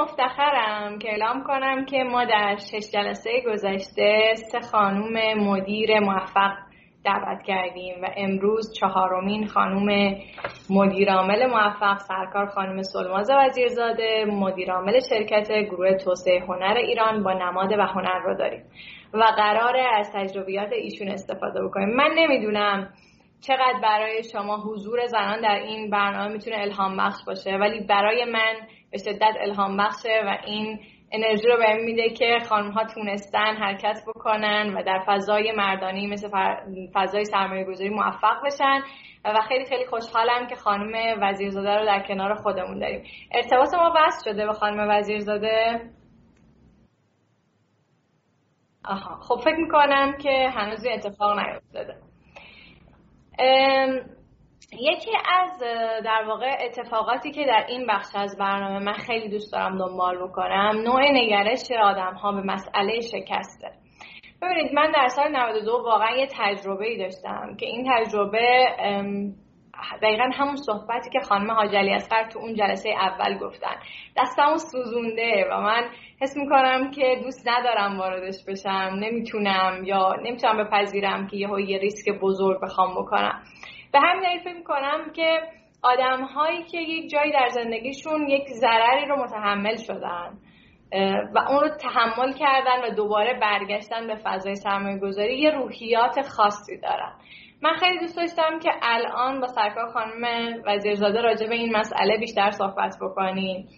مفتخرم که اعلام کنم که ما در شش جلسه گذشته سه خانوم مدیر موفق دعوت کردیم و امروز چهارمین خانوم مدیرعامل موفق سرکار خانم سلماز وزیرزاده مدیرعامل شرکت گروه توسعه هنر ایران با نماد و هنر رو داریم و قرار از تجربیات ایشون استفاده بکنیم. من نمی‌دونم چقدر برای شما حضور زنان در این برنامه می‌تونه الهام بخش باشه ولی برای من به شدت الهام بخشه و این انرژی رو بهم میده که خانم ها تونستن حرکت بکنن و در فضای مردانی مثل فضای سرمایه گذاری موفق بشن. و خیلی خیلی خوشحالم که خانم وزیرزاده رو در کنار خودمون داریم. ارتباط ما وصل شده به خانم وزیرزاده؟ آها خب فکر می‌کنم که هنوز اتفاق نیفتاده. یکی از در واقع اتفاقاتی که در این بخش از برنامه من خیلی دوست دارم دنبال بکنم نوع نگرش آدم ها به مسئله شکسته ببینید من در سال 92 واقعا یه تجربه ای داشتم که این تجربه دقیقا همون صحبتی که خانم حاجلی اسقر تو اون جلسه اول گفتن. دستمو سوزونده و من حس می‌کنم که دوست ندارم واردش بشم نمی‌تونم یا نمی‌تونم بپذیرم که یه یه ریسک بزرگ بخوام بکنم. به همین دلیل فکر می‌کنم که آدم هایی که یک جایی در زندگیشون یک ضرری رو متحمل شدن و اون رو تحمل کردن و دوباره برگشتن به فضای سرمایه گذاری یه روحیات خاصی دارن. من خیلی دوست داشتم که الان با سرکار خانم وزیرزاده راجع به این مسئله بیشتر صحبت بکنیم.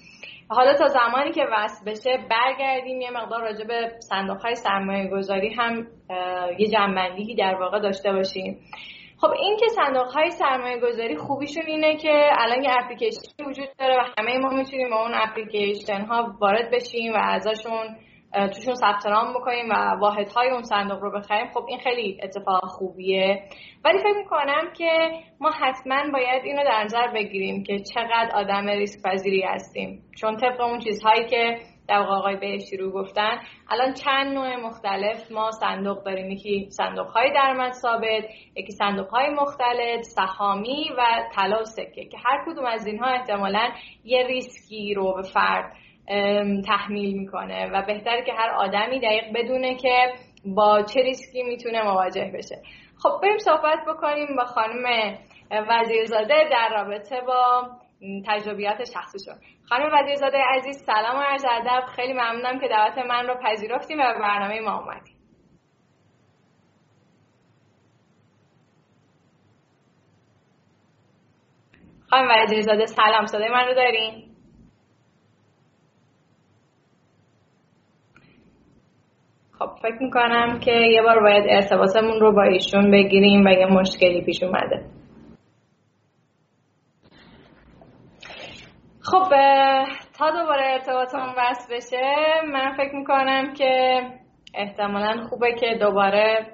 حالا تا زمانی که وصل بشه برگردیم یه مقدار راجع به صندوق های سرمایه گذاری هم یه جنبندی در واقع داشته باشیم. خب این که صندوق های سرمایه گذاری خوبیشون اینه که الان یه اپلیکیشن وجود داره و همه ما می‌تونیم با اون اپلیکیشن ها وارد بشیم و ازشون توشون ثبت نام بکنیم و واحد های اون صندوق رو بخریم. خب این خیلی اتفاق خوبیه. ولی فکر می‌کنم که ما حتما باید اینو در نظر بگیریم که چقدر آدم ریسک پذیری هستیم. چون طبق اون چیزهایی که در آقای بهشتی رو گفتن. الان چند نوع مختلف ما صندوق داریم. یکی صندوق های درآمد ثابت یکی صندوق های مختلف سهامی و طلا و سکه که هر کدوم از اینها احتمالا یه ریسکی رو به فرد تحمیل می‌کنه و بهتره که هر آدمی دقیق بدونه که با چه ریسکی می‌تونه مواجه بشه. خب بریم صحبت بکنیم با خانم وزیرزاده در رابطه با تجربیات شخصیشون خانم وزیرزاده عزیز سلام و عرض ادب. خیلی ممنونم که دعوت من رو پذیرفتیم و به برنامه ما اومدیم. خانم وزیرزاده سلام. صدای من رو دارین؟ خب فکر می‌کنم که یه بار باید ارتباطمون رو با ایشون بگیریم و یه مشکلی پیش اومده. خب تا دوباره ارتباطمون وصل بشه من فکر می‌کنم که احتمالا خوبه که دوباره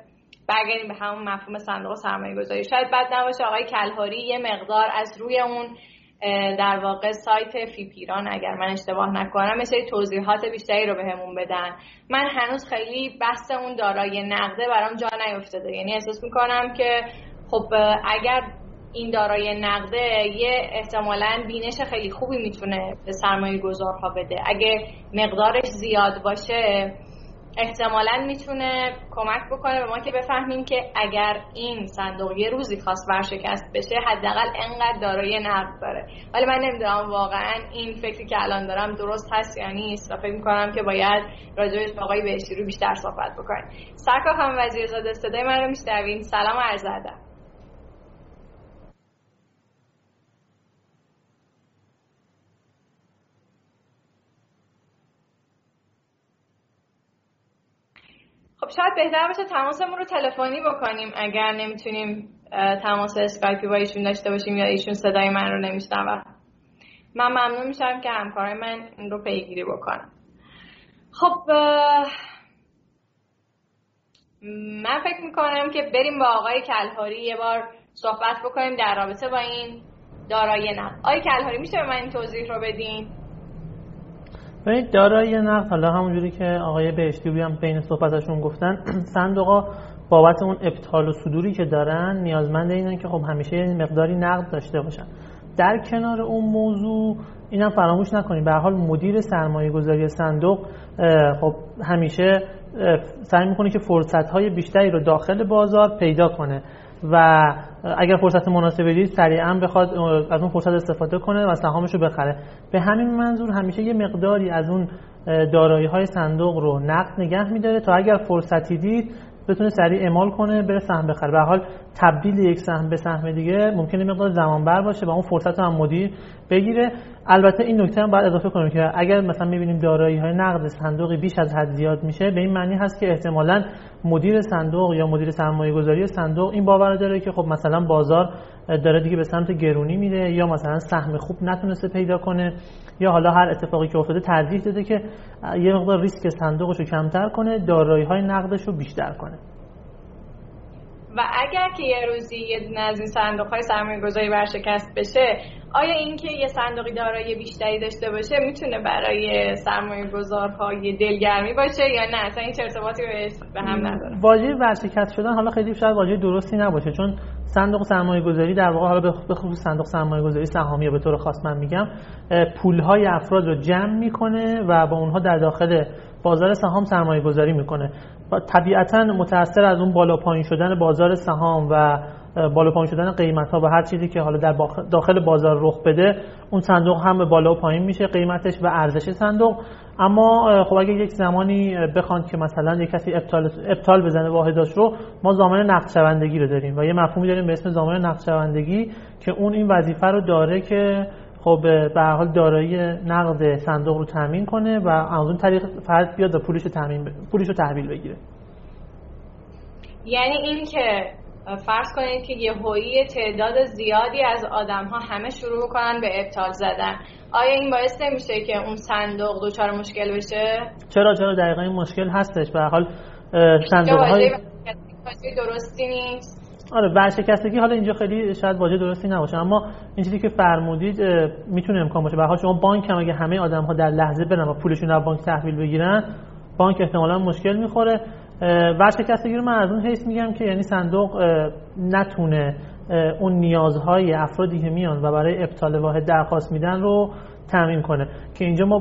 برگردیم به همون مفهوم صندوق سرمایه گذاری شاید بد نباشه آقای کلهاری یه مقدار از روی اون در واقع سایت فیپیران اگر من اشتباه نکنم مثل توضیحات بیشتری رو بهمون بدن. من هنوز خیلی بحث اون دارای نقده برام جا نیفتاده. یعنی احساس می‌کنم که خب اگر این دارای نقده یه احتمالا بینش خیلی خوبی می‌تونه به سرمایه گذارها بده. اگه مقدارش زیاد باشه احتمالا می‌تونه کمک بکنه به ما که بفهمیم که اگر این صندوق یه روزی خواست ورشکست بشه حداقل انقدر دارای نقد داره. ولی من نمی‌دونم واقعا این فکری که الان دارم درست هست یا نیست و فکر می‌کنم که باید راجعش با آقای بهشتی رو بیشتر صحبت بکنیم. سرکار خانم وزیرزاده صدای من رو میشنوین. سلام عرض ادب. خب شاید بهتر باشه تماسمون رو تلفنی بکنیم اگر نمی‌تونیم تماس اسکایپی با ایشون داشته باشیم یا ایشون صدای من رو نمیشنون من ممنون میشم که همکار من این رو پیگیری بکنم خب من فکر می‌کنم که بریم با آقای کلهاری یه بار صحبت بکنیم در رابطه با این دارای نقد. آقای کلهاری میشه به من این توضیح رو بدین؟ ببینید دارایی نقد حالا همونجوری که آقای بهشتی هم بین صحبتشون گفتن صندوقا بابت اون ابطال و صدوری که دارن نیازمند اینن که خب همیشه مقداری نقد داشته باشن. در کنار اون موضوع اینم فراموش نکنیم به حال مدیر سرمایه گذاری صندوق خب همیشه سعی می‌کنه که فرصت های بیشتری رو داخل بازار پیدا کنه. و اگر فرصت مناسبی دید سریعا بخواد از اون فرصت استفاده کنه و سهامش رو بخره. به همین منظور همیشه یه مقداری از اون دارایی های صندوق رو نقد نگه میداره تا اگر فرصتی دید بتونه سریع اعمال کنه بره سهم بخره. به حال تبدیل یک سهم به سهم دیگه ممکنه مقدار زمان بر باشه و اون فرصت هم مدیر بگیره. البته این نکته هم باید اضافه کنیم که اگر مثلا می‌بینیم دارایی های نقد صندوقی بیش از حد زیاد میشه به این معنی هست که احتمالا مدیر صندوق یا مدیر سرمایه گذاری صندوق این باور داره که خب مثلا بازار داره دیگه به سمت گرونی میره یا مثلا سهم خوب نتونسته پیدا کنه یا حالا هر اتفاقی که افتاده ترجیح داده که یه مقدار ریسک صندوقش رو کمتر کنه دارایی های نقدش رو بیشتر کنه. و اگر که یه روزی یه از این صندوق های سرمایه گذاری برشکست بشه آیا اینکه یه صندوقی دارایی بیشتری داشته باشه می‌تونه برای سرمایه گذارها یه دلگرمی باشه یا نه؟ اصلا این ارتباطی به هم نداره. واژه ورشکست شدن حالا خیلی شاید واژه درستی نباشه چون صندوق سرمایه گذاری در واقع حالا به خصوص صندوق سرمایه گذاری سهامی به طور خاص من میگم پول های افراد رو جمع می‌کنه و با اونها در داخل بازار سهام سرمایه گذاری می‌کنه طبیعتا متاثر از اون بالا پایین شدن بازار سهام و بالا پایین شدن قیمت ها و هر چیزی که حالا در داخل بازار رخ بده اون صندوق هم بالا و پایین میشه قیمتش و ارزش صندوق. اما خب اگه یک زمانی بخوان که مثلا یک کسی ابطال, ابطال بزنه واحداش رو ما زمان نقد رو داریم و یه مفهومی داریم به اسم زمان نقد که اون این وظیفه رو داره که خب به هر حال دارایی نقد صندوق رو تامین کنه و از اون طریق فرد بیاد و پولش رو تامین پولش رو تحویل بگیره. یعنی این که فرض کنید که یه هویی تعداد زیادی از آدم ها همه شروع کنن به ابطال زدن. آیا این باعث نمیشه که اون صندوق دچار مشکل بشه؟ چرا چرا؟ دقیقا این مشکل هستش. به حال صندوق های درستی نیست. آره ورشکستگی حالا اینجا خیلی شاید واژه درستی نباشه اما این چیزی که فرمودید می‌تونه امکان باشه. به حال شما بانک هم اگه همه آدم ها در لحظه برن و پولشون از بانک تحویل بگیرن بانک احتمالا مشکل می‌خوره. ورشکستگی رو من از اون حیث میگم که یعنی صندوق نتونه اون نیازهای افرادی که میان و برای ابطال واحد درخواست میدن رو تامین کنه. که اینجا ما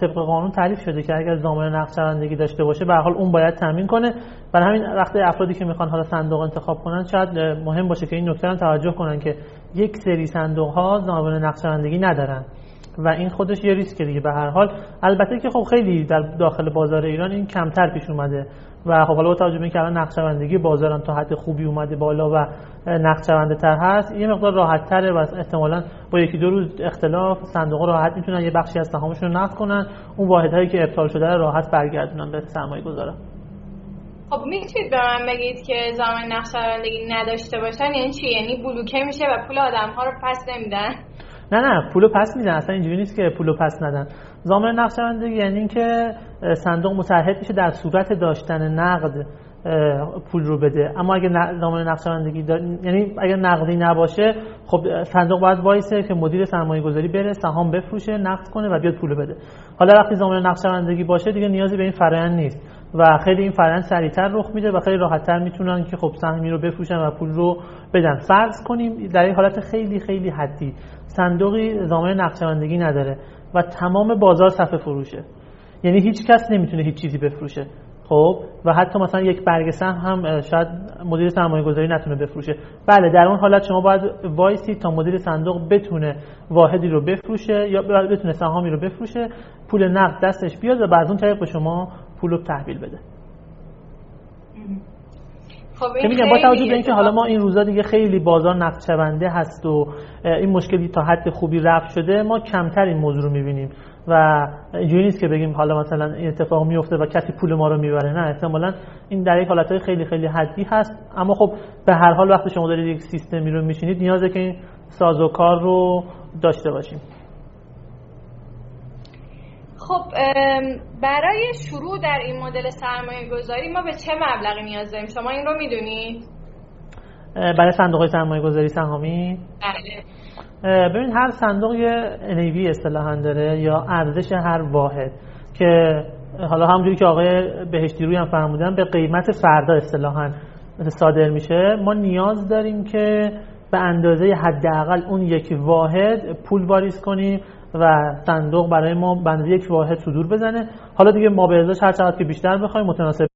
طبق قانون تعریف شده که اگر ضامن نقد داشته باشه به حال اون باید تامین کنه. برای همین وقتی افرادی که می‌خوان حالا صندوق انتخاب کنن شاید مهم باشه که این نکته رو توجه کنن که یک سری صندوق ها ضامن نقد ندارن. و این خودش یه ریسک دیگه. به هر حال البته که خب خیلی در داخل بازار ایران این کمتر پیش اومده و خب حالا با توجه به اینکه الان نقشه‌بندی بازار تا حد خوبی اومده بالا و نقشه‌بنده تر هست یه مقدار راحت تره و احتمالاً با یکی دو روز اختلاف صندوق راحت می‌تونن یه بخشی از سهامشون رو نقد کنن. اون واحدهایی که ابطال شده رو راحت برگردونن به سرمایه گذارا خب می‌تونید به من بگید که زمان نقشه‌بندی نداشته باشن؟ یعنی چی؟ یعنی بلوکه میشه و پول آدم ها رو پس نمیدن؟ نه نه پولو پس میدن اصلا اینجوری نیست که پولو پس ندن. زمان نقشه‌بندی یعنی اینکه صندوق متحد میشه در صورت داشتن نقد پول رو بده. اما اگه زمان نقشه‌بندی یعنی اگر نقدی نباشه خب صندوق باید وایسه که مدیر سرمایه گذاری بره سهام بفروشه نقد کنه و بیاد پول بده. حالا وقتی زمان نقشه‌بندی باشه دیگه نیازی به این فرآیند نیست. و خیلی این فرآیند سریعتر رخ میده و خیلی راحتتر می‌تونن که خب سهمی رو بفروشن و پول رو بدن. فرض کنیم در این حالت خیلی خیلی حدی. صندوقی زمان نقشه‌بندی نداره و تمام بازار صفحه فروشه. یعنی هیچ کس نمی‌تونه هیچ چیزی بفروشه. خب؟ و حتی مثلا یک برگ سهم هم شاید مدیر سرمایه گذاری نتونه بفروشه. بله در اون حالت شما باید وایسی تا مدیر صندوق بتونه واحدی رو بفروشه یا بتونه سهامی رو بفروشه پول نقد دستش بیاد و بعد اون طریق به شما پول رو تحویل بده. خب میگم با توجه به اینکه حالا ما این روزا دیگه خیلی بازار نقد شونده هست و این مشکلی تا حد خوبی رفت شده ما کمتر این موضوع رو می‌بینیم. و اینجوری نیست که بگیم حالا مثلا این اتفاق میفته و کسی پول ما رو می‌بره نه. احتمالا این در یک حالتهای خیلی خیلی حدی هست. اما خب به هر حال وقتی شما دارید یک سیستمی رو میشینید نیازه که این سازوکار رو داشته باشیم. خب برای شروع در این مدل سرمایه گذاری ما به چه مبلغی نیاز داریم؟ شما این رو می‌دونید برای صندوق سرمایه گذاری سهامی؟ بله. ببین هر صندوق یه NAV اصطلاحا داره یا ارزش هر واحد که حالا همونجوری که آقای بهشتی روی هم فرمودن به قیمت فردا اصطلاحا صادر میشه. ما نیاز داریم که به اندازه حداقل اون یک واحد پول واریز کنیم. و صندوق برای ما بند یک واحد صدور بزنه. حالا دیگه ما به ازاش هر چقدر که بیشتر بخوایم متناسب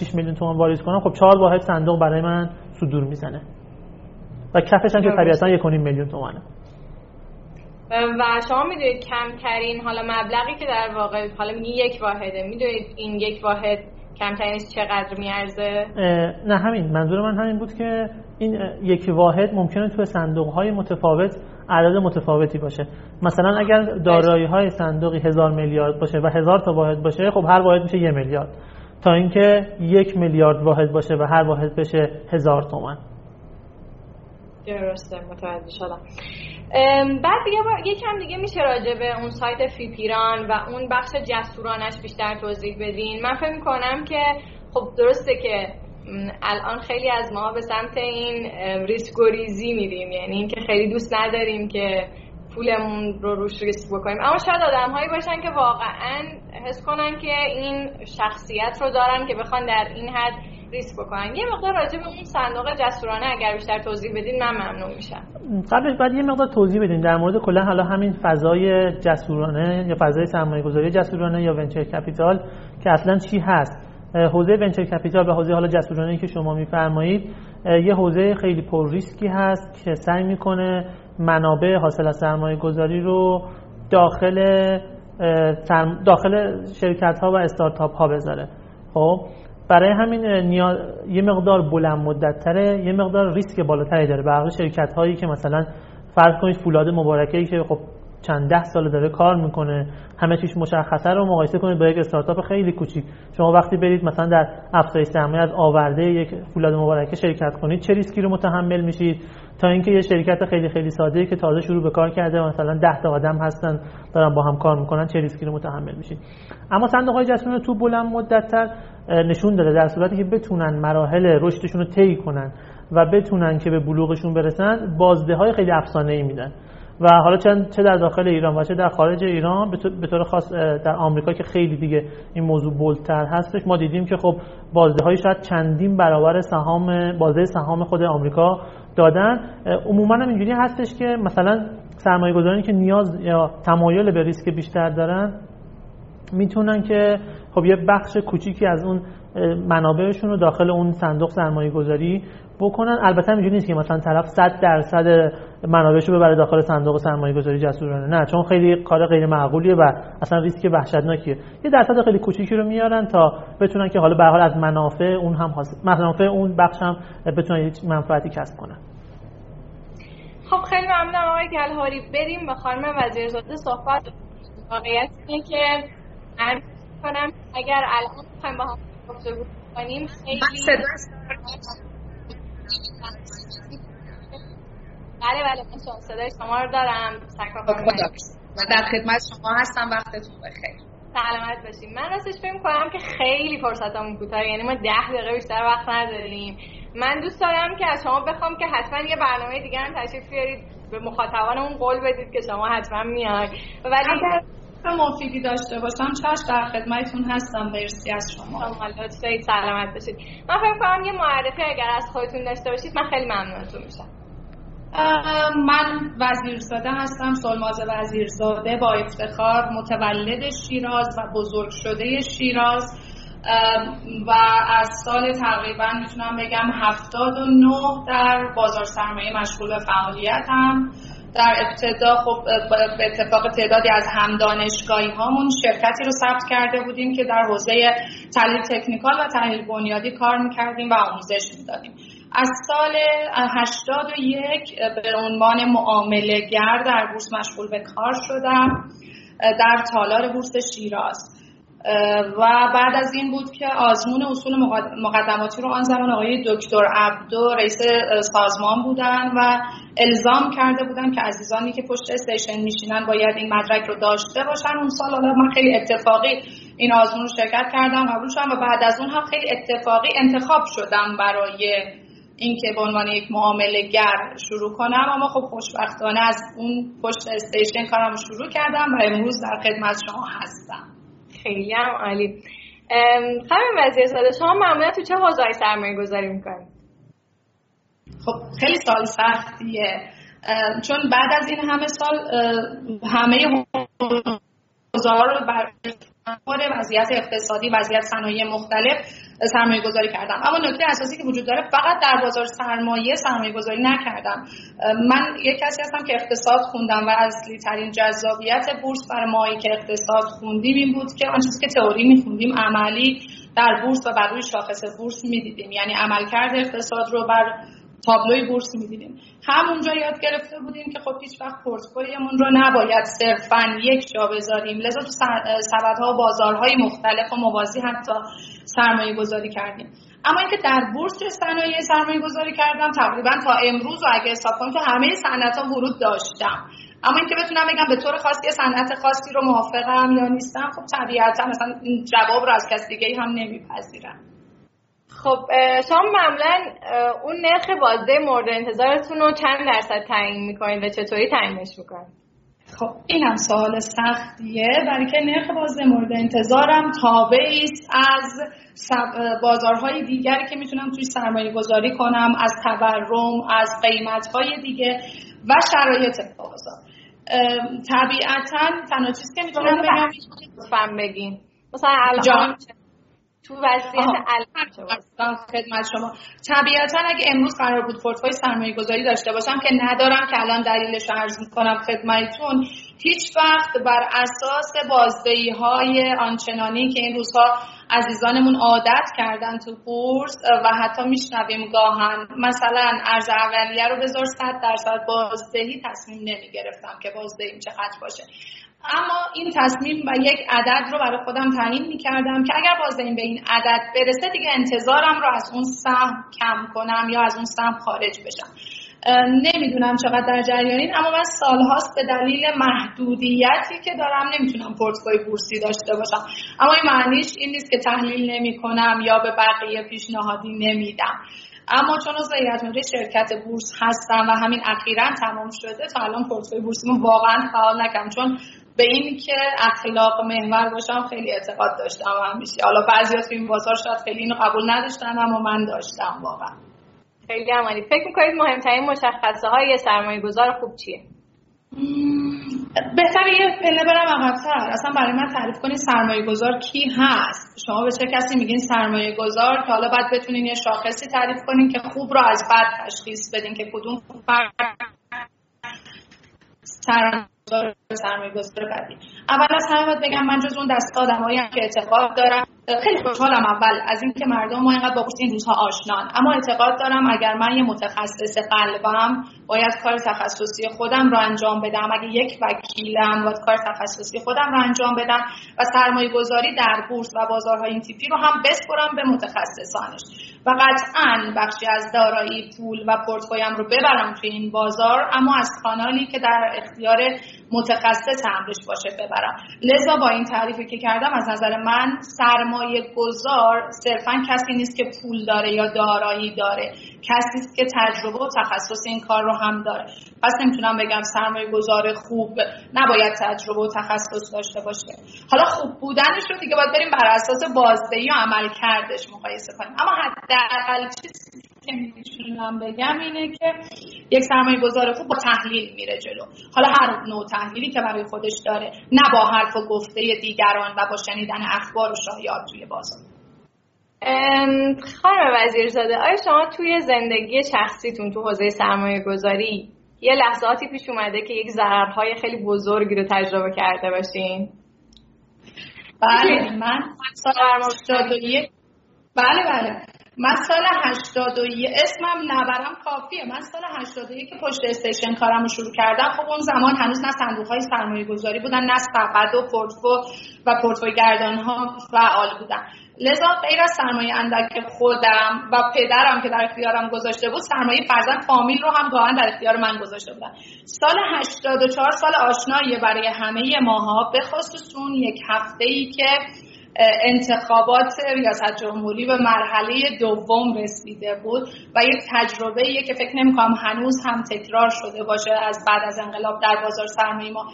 6 میلیون تومان واریز کنم خب چهار واحد صندوق برای من صدور می‌زنه. و کفش هم که طبیعتا یک میلیون تومانه. و شما می‌دونید کمترین حالا مبلغی که در واقع حالا میگی یک واحده می‌دونید این یک واحد کمترینش چقدر میارزه؟ نه همین. منظور من همین بود که این یک واحد ممکنه توی صندوق های متفاوت عدد متفاوتی باشه. مثلا اگر دارایی های صندوقی هزار میلیارد باشه و هزار تا واحد باشه خب هر واحد میشه یه میلیارد. تا اینکه یک میلیارد واحد باشه و هر واحد بشه هزار تومن درسته متوجه شدم. بعد دیگه یکم دیگه میشه راجع به اون سایت فی پیران و اون بخش جسورانش بیشتر توضیح بدین. من فکر کنم که خب درسته که الان خیلی از ما به سمت این ریسک ریزی میریم. یعنی اینکه خیلی دوست نداریم که پولمون رو روش ریسک بکنیم. اما شاید آدم هایی باشن که واقعا حس کنن که این شخصیت رو دارن که بخوان در این حد ریسک بکنن. یه مقدار راجع به اون صندوق جسورانه اگر بیشتر توضیح بدین من ممنون میشم. قبلش بعد یه مقدار توضیح بدین. در مورد کلا حالا همین فضای جسورانه یا فضای سرمایه گذاری جسورانه یا venture capital که اصلا چی هست. حوزه venture capital و حوزه حالا جسورانه که شما میفرمایید یه حوزه خیلی پر ریسکی هست که سعی می‌کنه منابع حاصل از سرمایه گذاری رو داخل داخل شرکت ها و استارتاپ ها بذاره. خب؟ برای همین یه مقدار بلند مدت تره یه مقدار ریسک بالاتری داره. به شرکت هایی که مثلا فرض کنید فولاد مبارکه ای که خب چند ده سال داره کار می‌کنه همه چیش مشخصه رو مقایسه کنید با یک استارتاپ خیلی کوچیک. شما وقتی برید مثلا در افزایش سرمایه از آورده یک فولاد مبارکه شرکت کنید چه ریسکی رو متحمل میشید؟ تا اینکه یه شرکت خیلی خیلی ساده که تازه شروع به کار کرده مثلا 10 تا آدم هستن دارن با هم کار می‌کنن چه ریسکی رو متحمل میشید؟ اما صندوق های جسورانه تو بلند مدت نشون داده در صورتی که بتونن مراحل رشدشون رو طی کنن و بتونن که به بلوغشون برسن بازده های خیلی افسانه ای میدن. و حالا چه در داخل ایران و چه در خارج ایران به طور خاص در آمریکا که خیلی دیگه این موضوع بولتر هستش ما دیدیم که خب بازده های شاید چندین برابر سهام بازده سهام خود آمریکا دادن. عموما هم اینجوری هستش که مثلا سرمایه گذارانی که نیاز یا تمایل به ریسک بیشتر دارن می‌تونن که خب یه بخش کوچیکی از اون منابعشون رو داخل اون صندوق سرمایه گذاری بکنن. البته اینجوری نیست که مثلا طرف 100 درصد منابعش رو ببره داخل صندوق سرمایه گذاری جسورانه. نه چون خیلی کار غیر معقولیه و اصلا ریسک وحشتناکیه. یه درصد خیلی کوچیکی رو میارن تا بتونن که حالا به حال از منافع اون هم حاصل منافع اون بخش هم بتونن یه منفعتی کسب کنن. خب خیلی ممنونم آقای گلهاری. بریم به خانم وزیرزاده صحبت واقعیت اینه که من کنم اگر الان بخوایم با هم گفتگو کنیم خیلی بله بله من صدای شما رو دارم. و در خدمت شما هستم. وقتتون بخیر. سلامت باشیم من راستش فکر کنم که خیلی فرصتمون کوتاه یعنی ما ده دقیقه بیشتر وقت نداریم. من دوست دارم که از شما بخوام که حتما یه برنامه دیگه هم تشریف بیارید. به مخاطبانمون قول بدید که شما حتما میای ولی مفیدی داشته باشم چش در خدمتتون هستم. مرسی از شما. شما سلامت باشید. من فکر کنم یه معرفی اگر از خودتون داشته باشید من خیلی ممنونتون میشم. من وزیرزاده هستم سلماز وزیرزاده با افتخار متولد شیراز و بزرگ شده شیراز. و از سال تقریبا می‌تونم بگم 79 در بازار سرمایه مشغول به فعالیتم. در ابتدا خب به اتفاق تعدادی از هم دانشگاهی هامون شرکتی رو ثبت کرده بودیم که در حوزه تحلیل تکنیکال و تحلیل بنیادی کار می‌کردیم و آموزش می‌دادیم. از سال 81 به عنوان معامله گر در بورس مشغول به کار شدم در تالار بورس شیراز. و بعد از این بود که آزمون اصول مقدماتی رو آن زمان آقای دکتر عبدو رئیس سازمان بودن و الزام کرده بودن که عزیزانی که پشت استیشن میشینن باید این مدرک رو داشته باشن. اون سال حالا من خیلی اتفاقی این آزمون رو شرکت کردم قبول شدم و بعد از اون هم خیلی اتفاقی انتخاب شدم برای اینکه به عنوان یک معامله گر شروع کنم. اما خب خوشبختانه از اون پشت استیشن کارم رو شروع کردم و امروز در خدمت شما هستم. خیلی هم عالی. خانم وزیر ساده شما معمولا تو چه حوزه‌ای سرمایه گذاری می‌کنید؟ خب خیلی سال سختیه. چون بعد از این همه سال همه حوزه‌ها رو بر وضعیت اقتصادی وضعیت صنایع مختلف سرمایه گذاری کردم. اما نکته اساسی که وجود داره فقط در بازار سرمایه سرمایه گذاری نکردم من یک کسی هستم که اقتصاد خوندم و اصلی ترین جذابیت بورس برای مایی که اقتصاد خوندیم این بود که آن چیزی که تئوری میخوندیم عملی در بورس و بر روی شاخص بورس می‌دیدیم. یعنی عملکرد اقتصاد رو بر تابلوی بورس می‌دیدیم همونجا یاد گرفته بودیم که خب هیچ وقت پورتفولیومون رو نباید صرفا یک جا بذاریم. لذا تو سبدها و بازارهای مختلف و موازی حتی سرمایه گذاری کردیم. اما اینکه در بورس صنایع سرمایه گذاری کردم تقریبا تا امروز و اگه حساب کنم که همه صنعت ها ورود داشتم. اما اینکه بتونم بگم به طور خاصی صنعت خاصی رو موافقم یا نیستم خب طبیعتا مثلا جواب رو از کس دیگه هم نمیپذیرم. خب شما معمولا اون نرخ بازده مورد انتظارتون رو چند درصد تعیین می‌کنید و چطوری تعیینش می‌کنید؟ خب این هم سوال سختیه. برای که نرخ بازده مورد انتظارم تابعی است از بازارهای دیگری که می‌تونم توی سرمایه گذاری کنم از تورم از قیمت های دیگه و شرایط بازار. طبیعتا تنها چیزی که می‌تونم بگم بگین. مثلا الان تو وضعیت الان خدمت شما. طبیعتا اگه امروز قرار بود پورتفوی سرمایه گذاری داشته باشم که ندارم که الان دلیلش رو عرض می‌کنم خدمتتون هیچ وقت بر اساس بازدهی های آنچنانی که این روزها عزیزانمون عادت کردن تو بورس و حتی میشنویم گاهن مثلا ارز اولیه رو بذار صد درصد بازدهی تصمیم نمی گرفتم که بازدهیم چقدر باشه. اما این تصمیم و یک عدد رو برای خودم تعیین می کردم که اگر بازدهیم به این عدد برسه دیگه انتظارم رو از اون سهم کم کنم یا از اون سهم خارج بشم. نمی‌دونم چقدر در جریانین اما من سالهاست به دلیل محدودیتی که دارم نمی‌تونم پورتفوی بورسی داشته باشم. اما این معنیش این نیست که تحلیل نمی کنم یا به بقیه پیشنهادی نمیدم. اما چون عضو هیئت شرکت بورس هستم و همین اخیرا تمام شده تا الان پورتفوی بورسیمو واقعا فعال نکردم. چون به این که اخلاق محور باشم خیلی اعتقاد داشتم همیشه. حالا بعضی تو این بازار شاید خیلی اینو قبول نداشتن اما من داشتم واقعا. خیلی عمالی فکر می‌کنید مهمترین مشخصه های سرمایه گذار خوب چیه؟ بهتر یه پله برم عقبتر. اصلا برای من تعریف کنید سرمایه گذار کی هست. شما به چه کسی میگین سرمایه گذار که حالا باید بتونین یه شاخصی تعریف کنین که خوب رو از بد تشخیص بدین که کدوم فرد سرمایه گذار بدی اول از همه باید بگم من جز اون دست آدمایی که اعتقاد دارم خیلی خوشحالم اول از اینکه مردم ما اینقدر با این روزها آشنان. اما اعتقاد دارم اگر من یه متخصص قلبم باید کار تخصصی خودم رو انجام بدم اگه یک وکیلم باید کار تخصصی خودم رو انجام بدم و سرمایه گذاری در بورس و بازارهای این تیپی رو هم بسپرم به متخصصانش. و قطعا بخشی از دارایی پول و پورتفویم رو ببرم توی این بازار اما از کانالی که در اختیار متخصص امرش باشه ببرم. لذا با این تعریفی که کردم از نظر من سرمایه گذار صرفا کسی نیست که پول داره یا دارایی داره. کسی است که تجربه و تخصص این کار رو هم داره. پس نمی‌تونم بگم سرمایه گذار خوب نباید تجربه و تخصص داشته باشه. حالا خوب بودنش رو دیگه باید بریم بر اساس بازدهی و عمل کردش مقایسه کنیم. اما حداقل چیزی که می‌تونم بگم اینه که یک سرمایه گذار خوب با تحلیل میره جلو. حالا هر نوع تحلیلی که برای خودش داره نه با حرف و گفته دیگران و با شنیدن اخبار و شایعات توی بازار. خانم وزیرزاده آیا شما توی زندگی شخصیتون تو حوزه سرمایه گذاری یه لحظاتی پیش اومده که یک ضررهای خیلی بزرگی رو تجربه کرده باشین؟ بله من سال بله بله. من سال 81 اسمم نبرم کافیه. من سال 81 که پشت استیشن کارم رو شروع کردم خب اون زمان هنوز نه صندوق های سرمایه گذاری بودن نه سبد و پورتفو و پورتفوی گردان ها فعال بودن. لذا غیر از سرمایه اندک خودم و پدرم که در اختیارم گذاشته بود سرمایه فرزند فامیل رو هم گاهن در اختیار من گذاشته بودن. سال 84 سال آشنایی برای همه ماها به خصوص اون یک هفته ای که انتخابات ریاست جمهوری به مرحله دوم رسیده بود و یک تجربه که فکر نمی کنم هنوز هم تکرار شده باشه از بعد از انقلاب در بازار سرمایه ما.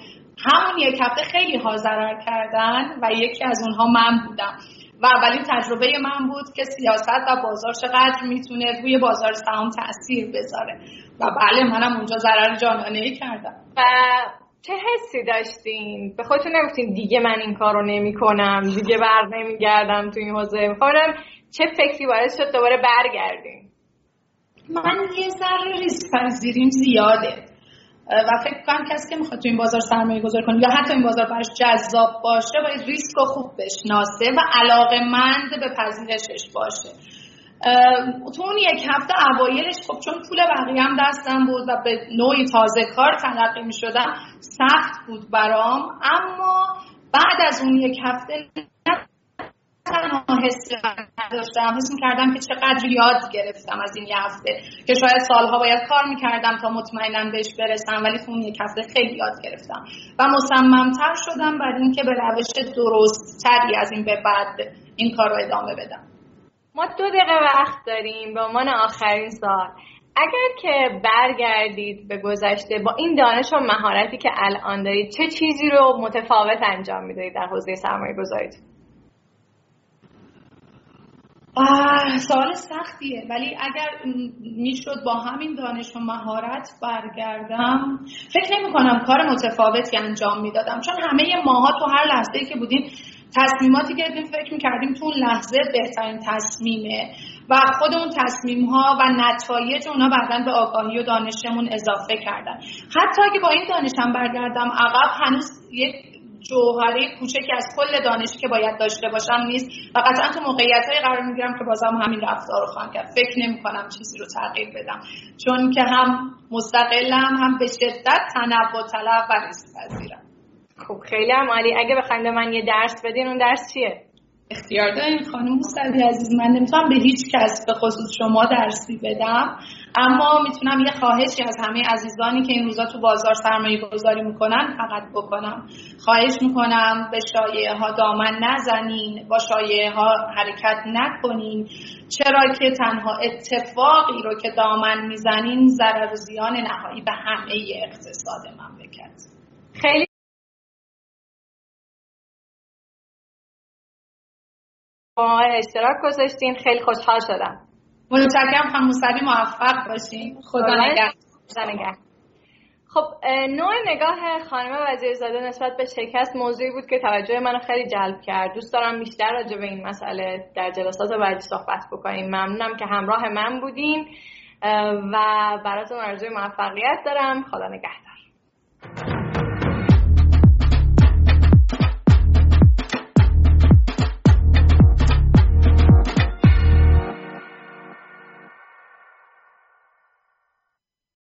همون یک هفته خیلی ها ضرر کردن و یکی از اونها من بودم. و اولین تجربه من بود که سیاست و بازار چقدر می‌تونه روی بازار سهام تاثیر بذاره. و بله منم اونجا ضرر جانانه ای کردم. و چه حسی داشتین؟ به خودتون نگفتین دیگه من این کارو نمی‌کنم دیگه بر نمیگردم تو این حوزه. می‌خوام چه فکری باعث شد دوباره برگردین؟ من یه ذره ریسک پذیریم زیاده. و فکر کنم کسی که می‌خواد تو این بازار سرمایه گذاری کنه یا حتی این بازار براش جذاب باشه باید ریسک رو خوب بشناسه و علاقه مند به پذیرشش باشه. تو اون یک هفته اوایلش خب چون پول بقیه هم دستم بود و به نوعی تازه کار تلقی می شدم سخت بود برام. اما بعد از اون یک هفته تنها حس نداشتم. حس کردم که چقدر یاد گرفتم از این یه هفته که شاید سالها باید کار می‌کردم تا مطمئنم بهش برسم ولی تو اون یک هفته خیلی یاد گرفتم و مصممتر شدم بعد اینکه به روش درست تری از این به بعد این کار رو ادامه بدم. ما دو دقیقه وقت داریم به عنوان آخرین سال. اگر که برگردید به گذشته با این دانش و مهارتی که الان دارید چه چیزی رو متفاوت انجام می‌دهید در حوزه سرمایه گذارید سوال سختیه. ولی اگر می‌شد با همین دانش و مهارت برگردم فکر نمی کنم کار متفاوتی انجام می‌دادم. چون همه ماها تو هر لحظه که بودیم تصمیماتی گرفتیم فکر می‌کردیم تو اون لحظه بهترین تصمیمه و خود اون تصمیم ها و نتایج اونا بعدا به آگاهی و دانشمون اضافه کردن. حتی اگه با این دانشم برگردم عقب هنوز یک جوهره کوچکی از کل دانشی که باید داشته باشم نیست و قطعا تو موقعیت های قرار می‌گیرم که بازم همین رفتار رو خواهم کرد. فکر نمی کنم چیزی رو تغییر بدم. چون که هم مستقلم هم به شدت تنوع طلب و ریسک پذیرم. خب خیلی هم عالی. اگه بخواید من یه درس بدین اون درس چیه؟ اختیار دارین خانم مستقی عزیز. من نمی‌تونم به هیچ کس به خصوص شما درسی بدم. اما می‌تونم یه خواهشی از همه عزیزانی که این روزا تو بازار سرمایه گذاری می‌کنن فقط بکنم. خواهش می‌کنم به شایعه ها دامن نزنین با شایعه ها حرکت نکنین. چرا که تنها اتفاقی رو که دامن می‌زنین ضرر و زیان نهایی به همه اقتصاد مملکت خیلی با اشتراک گذاشتین خیلی خوشحال شدم. متشکرم خانم موسوی موفق باشین. خدا نگهدار. خب نوع نگاه خانم وزیرزاده نسبت به شکست موضوعی بود که توجه منو خیلی جلب کرد. دوست دارم بیشتر راجع به این مسئله در جلسات بعدی صحبت بکنیم. ممنونم که همراه من بودین و براتون آرزوی موفقیت دارم. خدا نگهدار.